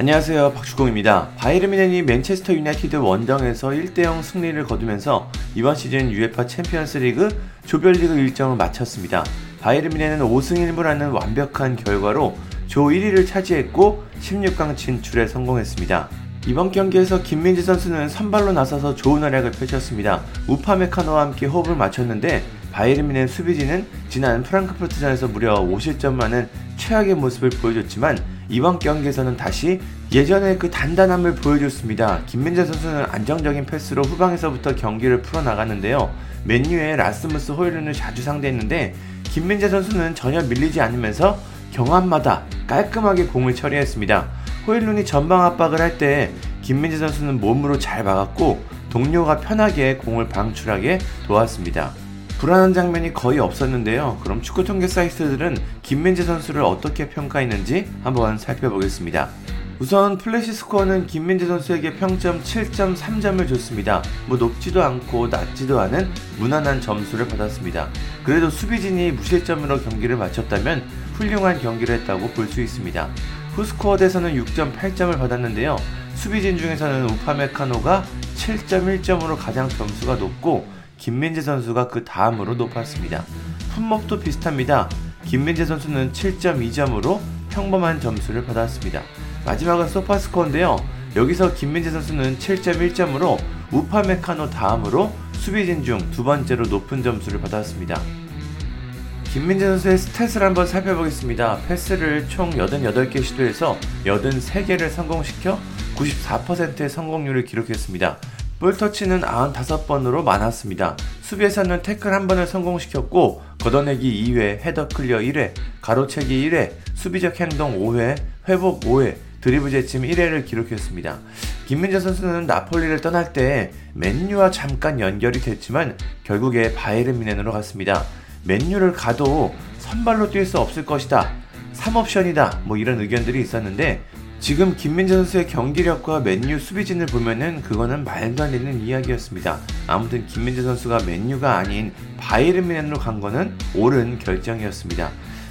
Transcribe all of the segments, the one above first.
안녕하세요 박주공입니다. 바이에른 뮌헨이 맨체스터 유나이티드 원정에서 1대0 승리를 거두면서 이번 시즌 UEFA 챔피언스리그 조별리그 일정을 마쳤습니다. 바이에른 뮌헨은 5승 1무라는 완벽한 결과로 조 1위를 차지했고 16강 진출에 성공했습니다. 이번 경기에서 김민재 선수는 선발로 나서서 좋은 활약을 펼쳤습니다. 우파메카노와 함께 호흡을 맞췄는데 바이에른 뮌헨의 수비진은 지난 프랑크푸르트전에서 무려 5실점만은 최악의 모습을 보여줬지만 이번 경기에서는 다시 예전의 그 단단함을 보여줬습니다. 김민재 선수는 안정적인 패스로 후방에서부터 경기를 풀어나갔는데요. 맨유의 라스무스 호일룬을 자주 상대했는데 김민재 선수는 전혀 밀리지 않으면서 경합마다 깔끔하게 공을 처리했습니다. 호일룬이 전방 압박을 할 때 김민재 선수는 몸으로 잘 막았고 동료가 편하게 공을 방출하게 도왔습니다. 불안한 장면이 거의 없었는데요. 그럼 축구 통계 사이트들은 김민재 선수를 어떻게 평가했는지 한번 살펴보겠습니다. 우선 플래시 스코어는 김민재 선수에게 평점 7.3점을 줬습니다. 뭐 높지도 않고 낮지도 않은 무난한 점수를 받았습니다. 그래도 수비진이 무실점으로 경기를 마쳤다면 훌륭한 경기를 했다고 볼 수 있습니다. 후스코어드에서는 6.8점을 받았는데요. 수비진 중에서는 우파메카노가 7.1점으로 가장 점수가 높고 김민재 선수가 그 다음으로 높았습니다. 품목도 비슷합니다. 김민재 선수는 7.2점으로 평범한 점수를 받았습니다. 마지막은 소파스코어인데요. 여기서 김민재 선수는 7.1점으로 우파메카노 다음으로 수비진 중 두 번째로 높은 점수를 받았습니다. 김민재 선수의 스탯을 한번 살펴보겠습니다. 패스를 총 88개 시도해서 83개를 성공시켜 94%의 성공률을 기록했습니다. 볼터치는 95번으로 많았습니다. 수비에서는 태클 한 번을 성공시켰고 걷어내기 2회, header clear 1회, 가로채기 1회, 수비적 행동 5회, 회복 5회, 드리블 제침 1회를 기록했습니다. 김민재 선수는 나폴리를 떠날 때 맨유와 잠깐 연결이 됐지만 결국에 바이에른 뮌헨으로 갔습니다. 맨유를 가도 선발로 뛸 수 없을 것이다. 3옵션이다. 뭐 이런 의견들이 있었는데 지금 김민재 선수의 경기력과 맨유 수비진을 보면은 그거는 말도 안 되는 이야기였습니다. 아무튼 김민재 선수가 맨유가 아닌 바이에른 뮌헨으로 간 거는 옳은 결정이었습니다.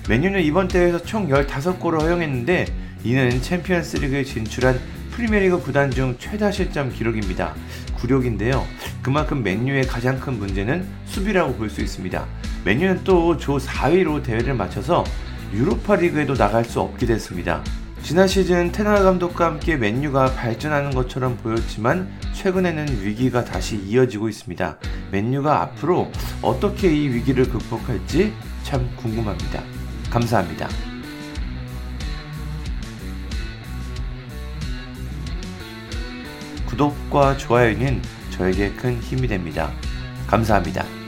맨유는 이번 대회에서 총 15골을 허용했는데 이는 챔피언스 리그에 진출한 프리미어리그 구단 중 최다 실점 기록입니다. 굴욕인데요. 그만큼 맨유의 가장 큰 문제는 수비라고 볼 수 있습니다. 맨유는 또 조 4위로 대회를 마쳐서 유로파 리그에도 나갈 수 없게 됐습니다. 지난 시즌 테나 감독과 함께 맨유가 발전하는 것처럼 보였지만 최근에는 위기가 다시 이어지고 있습니다. 맨유가 앞으로 어떻게 이 위기를 극복할지 참 궁금합니다. 감사합니다. 구독과 좋아요는 저에게 큰 힘이 됩니다. 감사합니다.